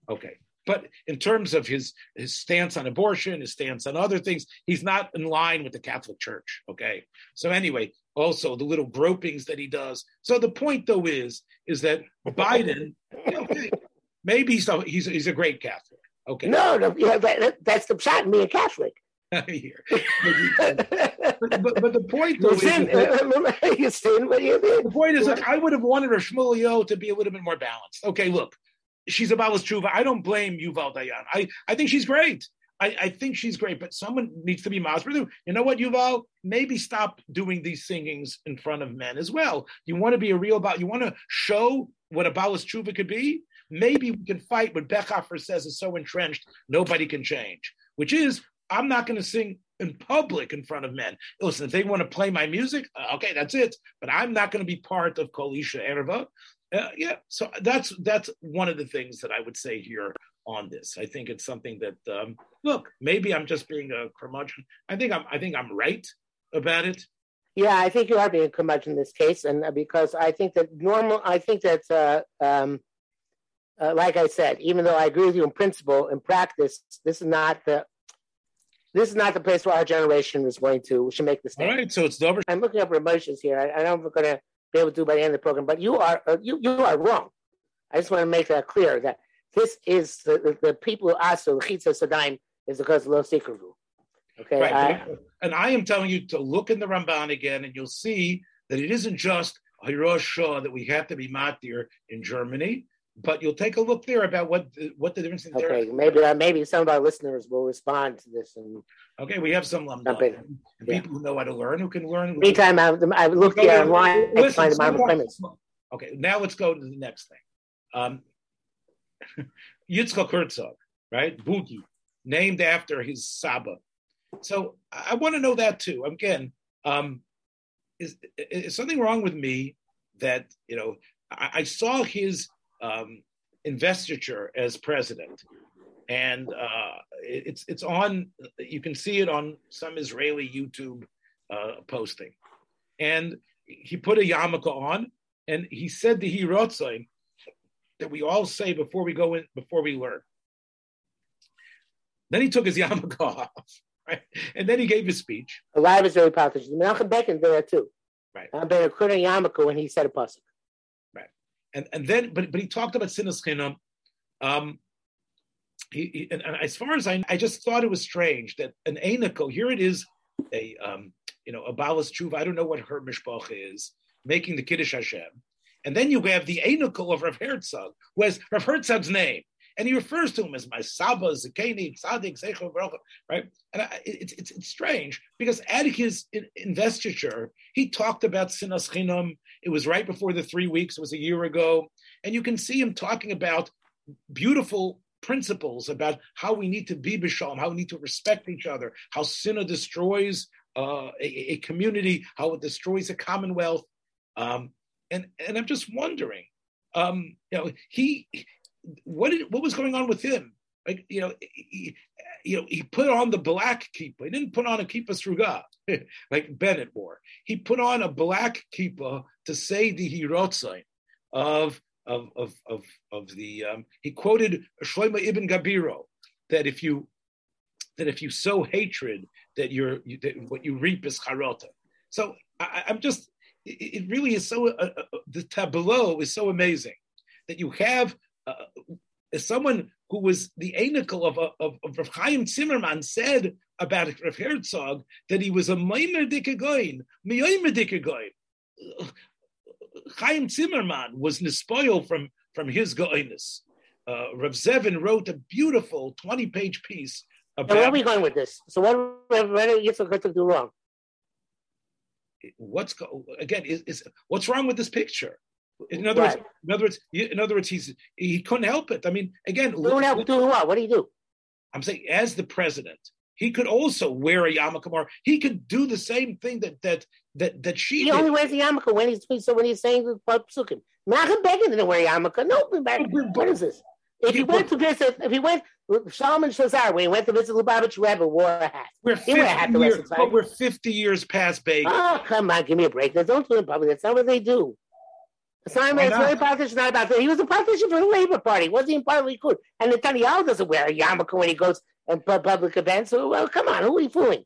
Okay, but in terms of his his stance on abortion, his stance on other things, he's not in line with the Catholic Church. Okay, so anyway, also the little gropings that he does. So the point though is is that Biden, okay, maybe he's a, he's he's a great Catholic. Okay, no, no, yeah, that, that's the shot. Me a Catholic. Here. but, but, but, the point though is but you the point is that I would have wanted her Shmulio to be a little bit more balanced. Okay, look, she's a Balas Tshuva. I don't blame Yuval Dayan. I, I think she's great. I, I think she's great, but someone needs to be Masber. You know what, Yuval? Maybe stop doing these singings in front of men as well. You want to be a real about. You want to show what a Balas Tshuva could be. Maybe we can fight what Bechhofer says is so entrenched, nobody can change. Which is, I'm not going to sing in public in front of men. Listen, if they want to play my music, uh, okay, that's it. But I'm not going to be part of Kolisha Erva. Uh, yeah, so that's that's one of the things that I would say here on this. I think it's something that um, look, maybe I'm just being a curmudgeon. I think I'm I think I'm right about it. Yeah, I think you are being a curmudgeon in this case, and uh, because I think that normal, I think that uh, um, uh, like I said, even though I agree with you in principle, in practice, this is not the this is not the place where our generation is going to. We should make the stand. All right, so it's double. I'm looking up emotions here. I, I don't know if we're going to be able to do by the end of the program. But you are uh, you you are wrong. I just want to make that clear that this is the, the, the people who ask the Chitza Sadaim is because of secret rule. Okay. Right, I, and I am telling you to look in the Ramban again, and you'll see that it isn't just Hirosh that we have to be matir in Germany, but you'll take a look there about what what the difference. In okay, maybe uh, maybe some of our listeners will respond to this. And okay, we have some yeah. people who know how to learn, who can learn. Meantime, I, I looked here online. I find the Okay, now let's go to the next thing. Um, Yitzchak Herzog, right? Boogie, named after his Saba. So I want to know that too. Again, um, is, is something wrong with me that you know I, I saw his um, investiture as president, and uh, it's it's on. You can see it on some Israeli YouTube uh, posting, and he put a yarmulke on, and he said the hirotzain that we all say before we go in before we learn. Then he took his yarmulke off, right? And then he gave his speech. A lot of Israeli politicians. Menachem Begin did that too. Right. I've been a yarmulke when he said a pasuk and and then but but he talked about sinas chinam. Um, he, he and, and, as far as I, I just thought it was strange that an Einako, here it is, a um, you know, a Balas Tshuva, I don't know what her mishpach is, making the Kiddush Hashem. And then you have the Einako of Rav Herzog, who has Rav Herzog's name. And he refers to him as my Saba, Zakeni, Tzadik, Zecho, right? And I, it's, it's, it's strange because at his investiture, he talked about Sinas Chinam. It was right before the three weeks, it was a year ago. And you can see him talking about beautiful principles about how we need to be Bishalom, how we need to respect each other, how Sinna destroys uh, a, a, community, how it destroys a commonwealth. Um, and, and I'm just wondering, um, you know, he what did what was going on with him? Like you know, he, you know, he put on the black kippah. He didn't put on a kippah sruga like Bennett wore. He put on a black kippah to say the hirotzain of of of of of the. Um, he quoted Shlomo ibn Gabirol that if you that if you sow hatred, that you're you, that what you reap is charota. So I, am just. It, it, really is so. Uh, uh, the tableau is so amazing that you have uh, someone who was the anicle of, of, of Rav Chaim Zimmerman said about Rav Herzog that he was a Maimer Dikegoin, Mioimer Dikegoin. Chaim Zimmerman was nispoil from from his goiness. Uh, Rav Zevin wrote a beautiful twenty page piece. About, where are we going with this? So what? Where did Yitzchak do wrong? What's again? Is, is what's wrong with this picture? In other right. words, in other words, in other words, he's he couldn't help it. I mean, again, do help doing what? What do you do? I'm saying, as the president, he could also wear a yarmulke, or he could do the same thing that that that that she. He did. only wears a yarmulke when he's so when he's saying the psukim. Menachem Begin didn't wear a yarmulke. No, what is this? If he went to visit, if he went, Zalman Shazar, when he went to visit Lubavitch Rebbe, wore a hat. We're 50, hat years, but we're 50 years past Begin. Oh, come on, give me a break. They don't do it in public. That's not what they do. It's not, it's not a politician, not about that. He was a politician for the Labor Party. Wasn't he part of Likud? And Netanyahu doesn't wear a yarmulke when he goes and public events. So, well, come on, who are you fooling?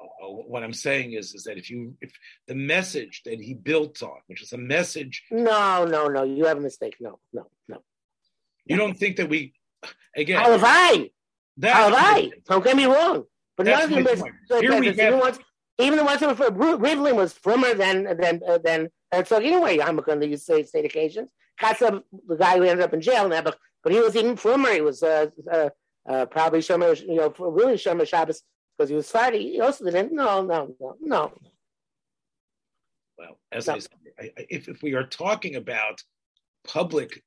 Oh, what I'm saying is, is that if you, if the message that he built on, which is a message, no, no, no, you have a mistake. No, no, no. You don't think that we, again, how have I? How have I? Don't get me wrong. But none of you. Here we have, even, the ones that were Rivlin was firmer than than uh, than. So anyway, I'm going to use state, state occasions. Katsav, the guy who ended up in jail now, but, but he was even firmer. He was uh, uh, uh, probably Shomer, you know, really Shomer Shabbos because he was Friday. He also didn't. No, no, no, no. Well, as no. I said, I, if, if we are talking about public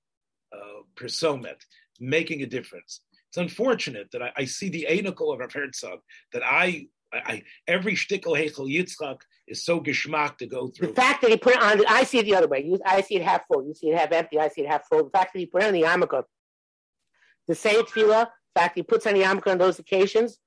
uh, personmet making a difference, it's unfortunate that I, I see the anical of Rav Herzog that I, I, every shtickle Heichel Yitzchak is so geschmack to go through. The fact that he put it on, I see it the other way. You, I see it half full. You see it half empty. I see it half full. The fact that he put it on the yarmulke, the same tefillah the fact, he puts on the yarmulke on those occasions.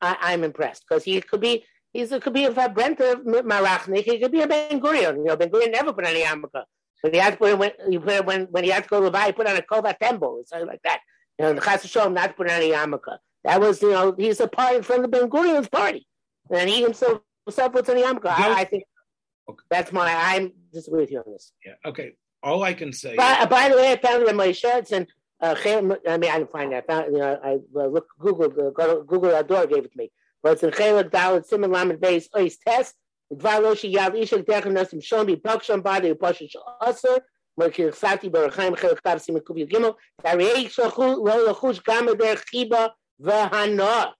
I, am I'm impressed because he could be he's it could be a Brenta Marachnik. He could be a Ben Gurion. You know, Ben Gurion never put on a yarmulke. When he had to put it when he put it, when when he had to go to Levi, he put on a kova tembo or something like that. You know, the Chas him not to put on a yarmulke. That was you know he's a part from the Ben Gurion's party, and he himself was up with Taniyama. I, I think that's my. I'm just with you on this. Yeah. Okay. All I can say. By, the way, I found it in my shirts and. Uh, I mean, I didn't find it. I found, you know, I uh, look Google, uh, Google Ador gave it to me. But it's in Chelik Dalit Simon Lamed Beis Ois Test. Dvaloshi Yad Ishak Dechem Nasim Shombi Baksham Badi Upashish Aser. Merkir Sati Barachaim Chelik Dav Simon Kubi Gimel. Darei Shachu Lo Lachush Gama Der Chiba V'Hana.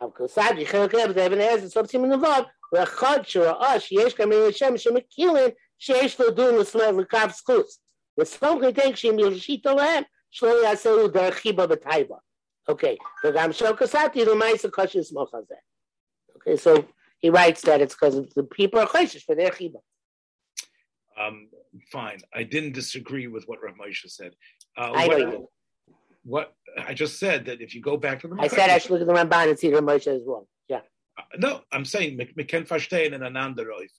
אבל כסדי חלק רב זה אבן עזר סוף סימן נבוד, ואחד שראה שיש גם מן השם שמכירים שיש לו דון ושמאל לקו זכוס. וסמוך ניתן כשהם ירשיתו להם שלא יעשהו דרך חיבה בטייבה. Okay, וגם של כסתי למעשה קושי לסמוך על זה. Okay, so he writes that it's because the people are choshish for their chiba. Um, fine, I didn't disagree with what Rav Moshe said. Uh, I what, know you What I just said that if you go back to the, I said I should look at the Ramban and see Rav Moshe as well. Yeah. Uh, no, I'm saying Meken Fashtein and Ananda Roif.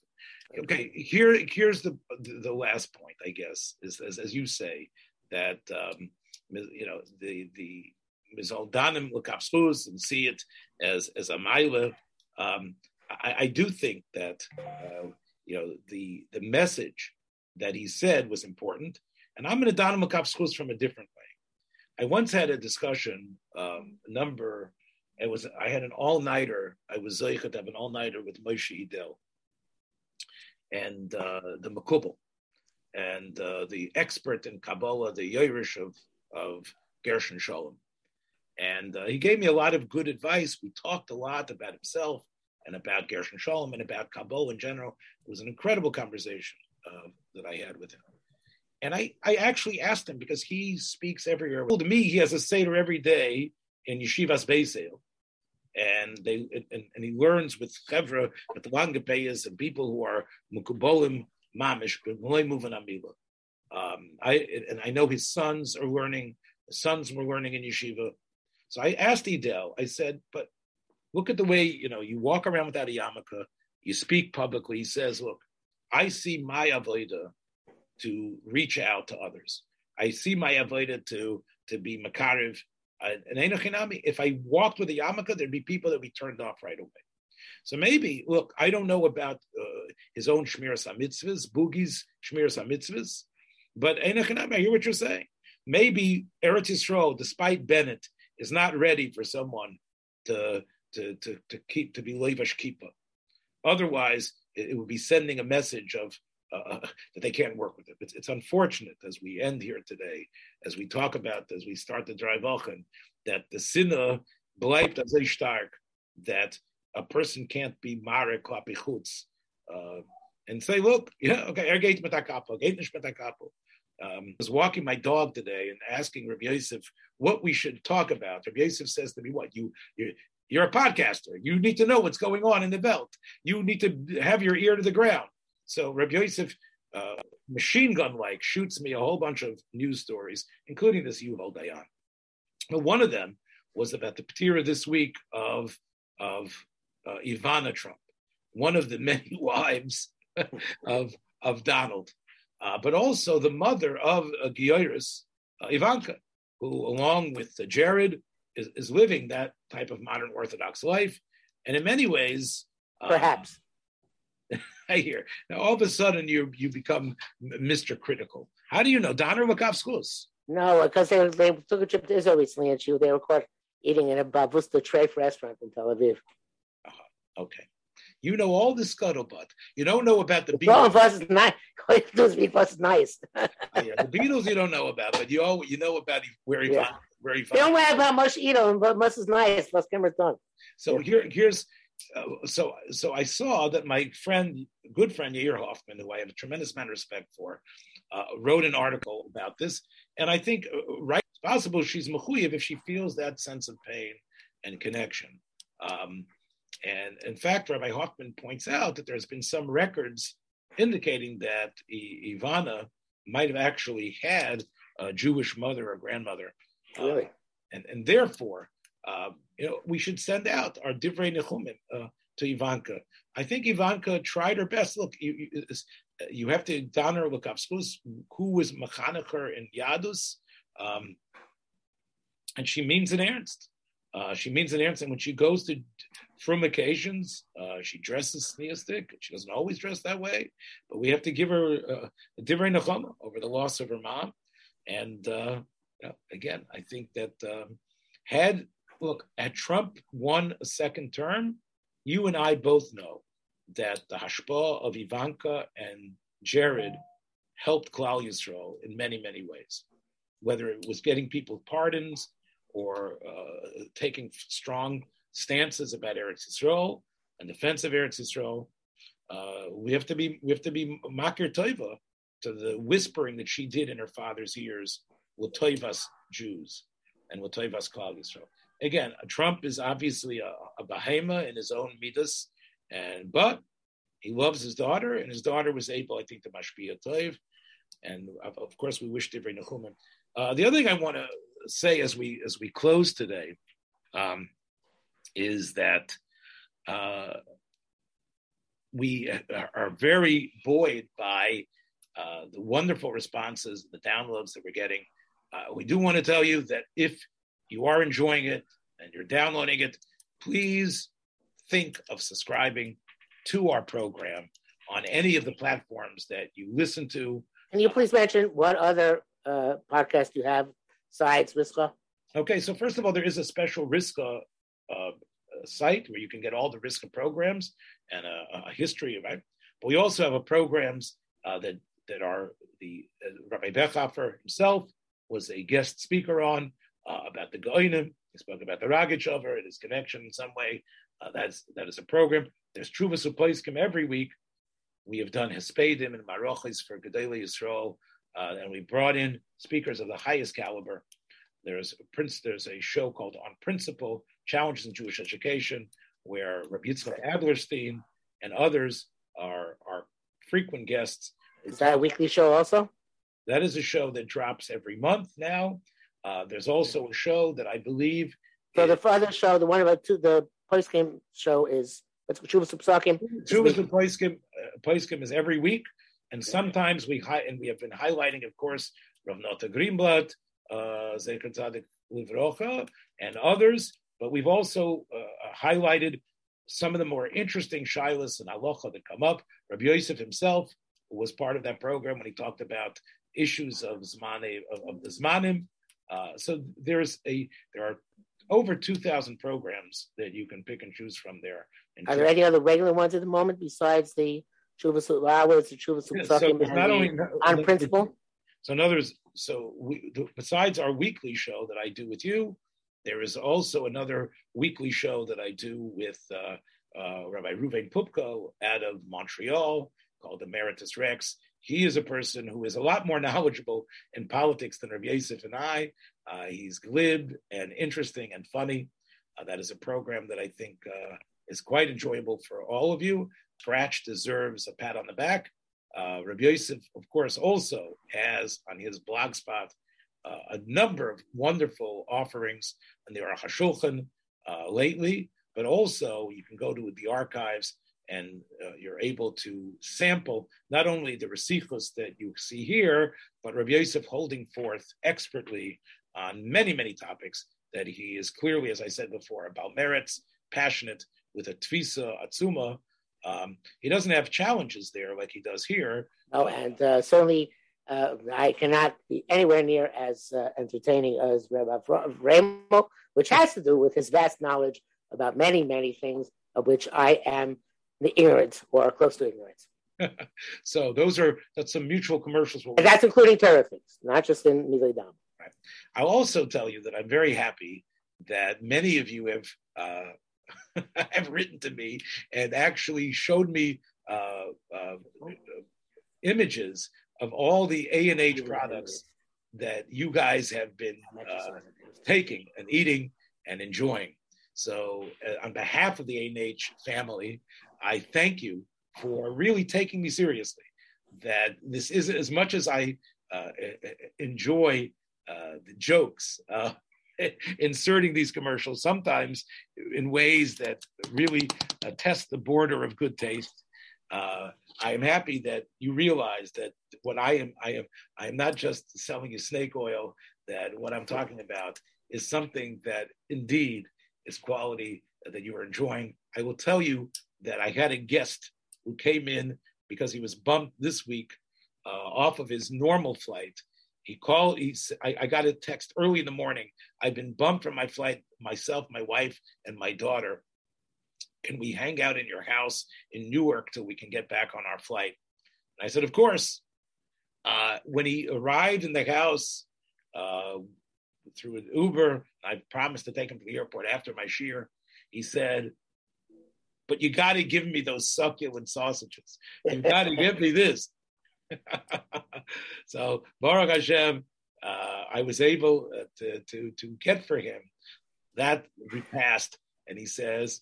Okay, here here's the, the, the last point. I guess is as, as you say that um, you know, the the mizaldanim l'kapsfus and see it as as a mila. Um, I, I, do think that uh, you know the the message that he said was important, and I'm going to danim l'kapsfus from a different way. I once had a discussion, um, number. It was I had an all nighter. I was zeichet have an all nighter with Moshe Idel and uh, the Makubal and uh, the expert in Kabbalah, the Yerush of of Gershom Scholem. And uh, he gave me a lot of good advice. We talked a lot about himself and about Gershom Scholem and about Kabbalah in general. It was an incredible conversation uh, that I had with him. And I, I actually asked him because he speaks everywhere. Well, to me, he has a Seder every day in Yeshivas Beisel. And they and, and he learns with Chevra, with the Langapayas and people who are Mukubolim Mamish, moving Amila. Um, I and I know his sons are learning. The sons were learning in yeshiva. So I asked Idel. I said, "But look at the way you know you walk around without a yarmulke. You speak publicly." He says, "Look, I see my avoda to reach out to others. I see my avoda to to be makariv." Uh, and if I walked with a yarmulke, there'd be people that be turned off right away. So maybe, look, I don't know about uh, his own Shmiras HaMitzvahs, Boogie's Shmiras HaMitzvahs, but enochinami. I hear what you're saying. Maybe Eretz Yisrael, despite Bennett, is not ready for someone to to to, to keep to be Levash Kippah. Otherwise, it, it would be sending a message of uh, that they can't work with it. It's, it's, unfortunate as we end here today, as we talk about, as we start the dry Wochen, that the sinna bleibt as a stark that a person can't be marek klapi uh, and say, look, yeah, okay, er geht mit der Kapo, geht nicht mit der Um, I was walking my dog today and asking Rabbi Yosef what we should talk about. Rabbi Yosef says to me, "What you you're, you're a podcaster. You need to know what's going on in the belt. You need to have your ear to the ground." So Rabbi Yosef, uh, machine gun like, shoots me a whole bunch of news stories, including this Yuval Dayan. But one of them was about the patira this week of of uh, Ivana Trump, one of the many wives of of Donald uh, but also the mother of uh, Gioiris, uh, Ivanka, who, along with uh, Jared, is, is living that type of modern Orthodox life. And in many ways, uh, perhaps. Hear. Now, all of a sudden, you you become Mr. Critical. How do you know? Donner schools? No, because they, they took a trip to Israel recently and she, they were caught eating in a Bavusta Treif restaurant in Tel Aviv. Uh-huh. Okay. You know all the scuttlebutt. You don't know about the Beatles. All of us is nice. All you is nice. oh, yeah. The Beatles you don't know about, but you all you know about where he yeah. found where he found. You don't know about much, you know, but much is nice. Plus camera's done. So yeah. here here's uh, so so I saw that my friend, good friend Yair Hoffman, who I have a tremendous amount of respect for, uh, wrote an article about this, and I think uh, right it's possible she's mechuyev if she feels that sense of pain and connection. Um, and in fact, Rabbi Hoffman points out that there's been some records indicating that I- Ivana might have actually had a Jewish mother or grandmother. Really? Uh, and, and therefore, uh, you know, we should send out our divrei nechumim uh, to Ivanka. I think Ivanka tried her best. Look, you, you, you have to look up who was mechanicher in Yadus, um, and she means an ernst. Uh, she means an ernst, and when she goes to from occasions. Uh, she dresses sneastic. She doesn't always dress that way, but we have to give her uh, a divrei nechama over the loss of her mom. And uh, again, I think that um, had look had Trump won a second term, you and I both know that the hashpa of Ivanka and Jared helped Klal Yisrael in many many ways, whether it was getting people pardons or uh, taking strong stances about Eretz Yisrael and defense of Eretz Yisrael. Uh, we have to be we have to be makir toiva to the whispering that she did in her father's ears with toivas Jews and with toivas Klal Yisrael. Again, Trump is obviously a, a behema in his own midas, and but he loves his daughter, and his daughter was able, I think, to mashpia toiv, and of, of, course we wish divrei nechumim. Uh, the other thing I want to say as we as we close today, um, is that uh, we are very buoyed by uh, the wonderful responses, the downloads that we're getting. Uh, we do want to tell you that if you are enjoying it and you're downloading it, please think of subscribing to our program on any of the platforms that you listen to. Can you please mention what other uh, podcast you have besides Riska? Okay, so first of all, there is a special Riska uh, site where you can get all the risk programs and a, a history of it. But we also have a programs uh, that that are the uh, Rabbi Bechhofer himself was a guest speaker on uh, about the Goinim. He spoke about the Rogatchover and his connection in some way. Uh, that's that is a program. There's Truvas Uplaiskim every week. We have done Hespedim and Marochis for Gedele Yisrael, uh, and we brought in speakers of the highest caliber. There's a prince. There's a show called On Principle, Challenges in Jewish Education, where Rabbi Yitzchak Adlerstein and others are are frequent guests. Is that a weekly show also? That is a show that drops every month now. Uh, there's also a show that I believe. So the other show, the one about two, the post game show is what's Chuvas Psakim. Chuvas post game is every week, and sometimes we hi- and we have been highlighting, of course, Rav Nota Greenblatt, uh, Zeker Tzadik Livrocha, and others. But we've also uh, highlighted some of the more interesting shilas and halacha that come up. Rabbi Yosef himself was part of that program when he talked about issues of zmane of, of the zmanim. Uh, so there's a there are over 2,000 programs that you can pick and choose from there. And Are there any other regular ones at the moment besides the Chuvas hours, the Chuvas Yeah, so not the only on principle? So in others, so we, the, besides our weekly show that I do with you, there is also another weekly show that I do with uh, uh, Rabbi Ruven Pupko out of Montreal called Emeritus Rex. He is a person who is a lot more knowledgeable in politics than Rabbi Yosef and I. Uh, he's glib and interesting and funny. Uh, that is a program that I think uh, is quite enjoyable for all of you. Fratch deserves a pat on the back. Uh, Rabbi Yosef, of course, also has on his blog spot uh, a number of wonderful offerings on the Aruch HaShulchan uh, lately, but also you can go to the archives and uh, you're able to sample not only the recichos that you see here, but Rabbi Yosef holding forth expertly on many, many topics that he is clearly, as I said before, about merits, passionate with a tfisa, atzuma. Um, he doesn't have challenges there like he does here. Oh, and uh, certainly uh, I cannot be anywhere near as uh, entertaining as Rabbi Ramo, which has to do with his vast knowledge about many, many things of which I am the ignorant or close to ignorance. so those are that's some mutual commercials. And that's including things, not just in Milei Dam. Right. I'll also tell you that I'm very happy that many of you have uh, have written to me and actually showed me uh, uh, images of all the A and H products that you guys have been uh, taking and eating and enjoying. So, uh, on behalf of the A and H family, I thank you for really taking me seriously. That this is as much as I uh, enjoy uh, the jokes, uh, inserting these commercials sometimes in ways that really test the border of good taste. Uh, I am happy that you realize that what I am, I am, I am not just selling you snake oil. That what I'm talking about is something that indeed is quality that you are enjoying. I will tell you that I had a guest who came in because he was bumped this week uh, off of his normal flight. He called. He, I, I got a text early in the morning. I've been bumped from my flight. Myself, my wife, and my daughter. Can we hang out in your house in Newark till we can get back on our flight? And I said, of course. Uh, when he arrived in the house uh, through an Uber, I promised to take him to the airport after my shear. He said, but you got to give me those succulent sausages. You got to give me this. so Baruch Hashem, uh, I was able uh, to, to, to get for him that repast. And he says,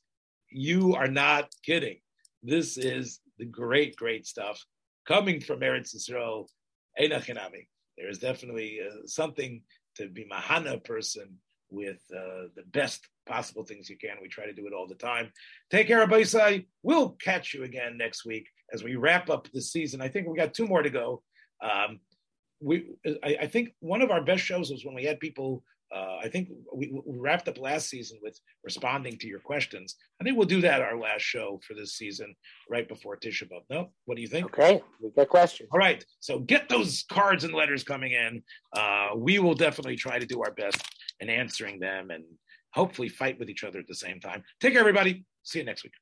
you are not kidding. This is the great, great stuff coming from Eretz Yisrael. There is definitely uh, something to be Mahana person with uh, the best possible things you can. We try to do it all the time. Take care, Abaisai. We'll catch you again next week as we wrap up the season. I think we got two more to go. Um, we, I, I, think one of our best shows was when we had people. Uh, I think we, we, wrapped up last season with responding to your questions. I think we'll do that our last show for this season, right before Tisha B'av. No, what do you think? Okay, we got questions. All right, so get those cards and letters coming in. Uh, we will definitely try to do our best in answering them and hopefully fight with each other at the same time. Take care, everybody. See you next week.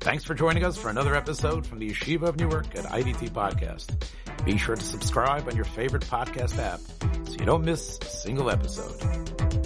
Thanks for joining us for another episode from the Yeshiva of Newark at IDT Podcast. Be sure to subscribe on your favorite podcast app so you don't miss a single episode.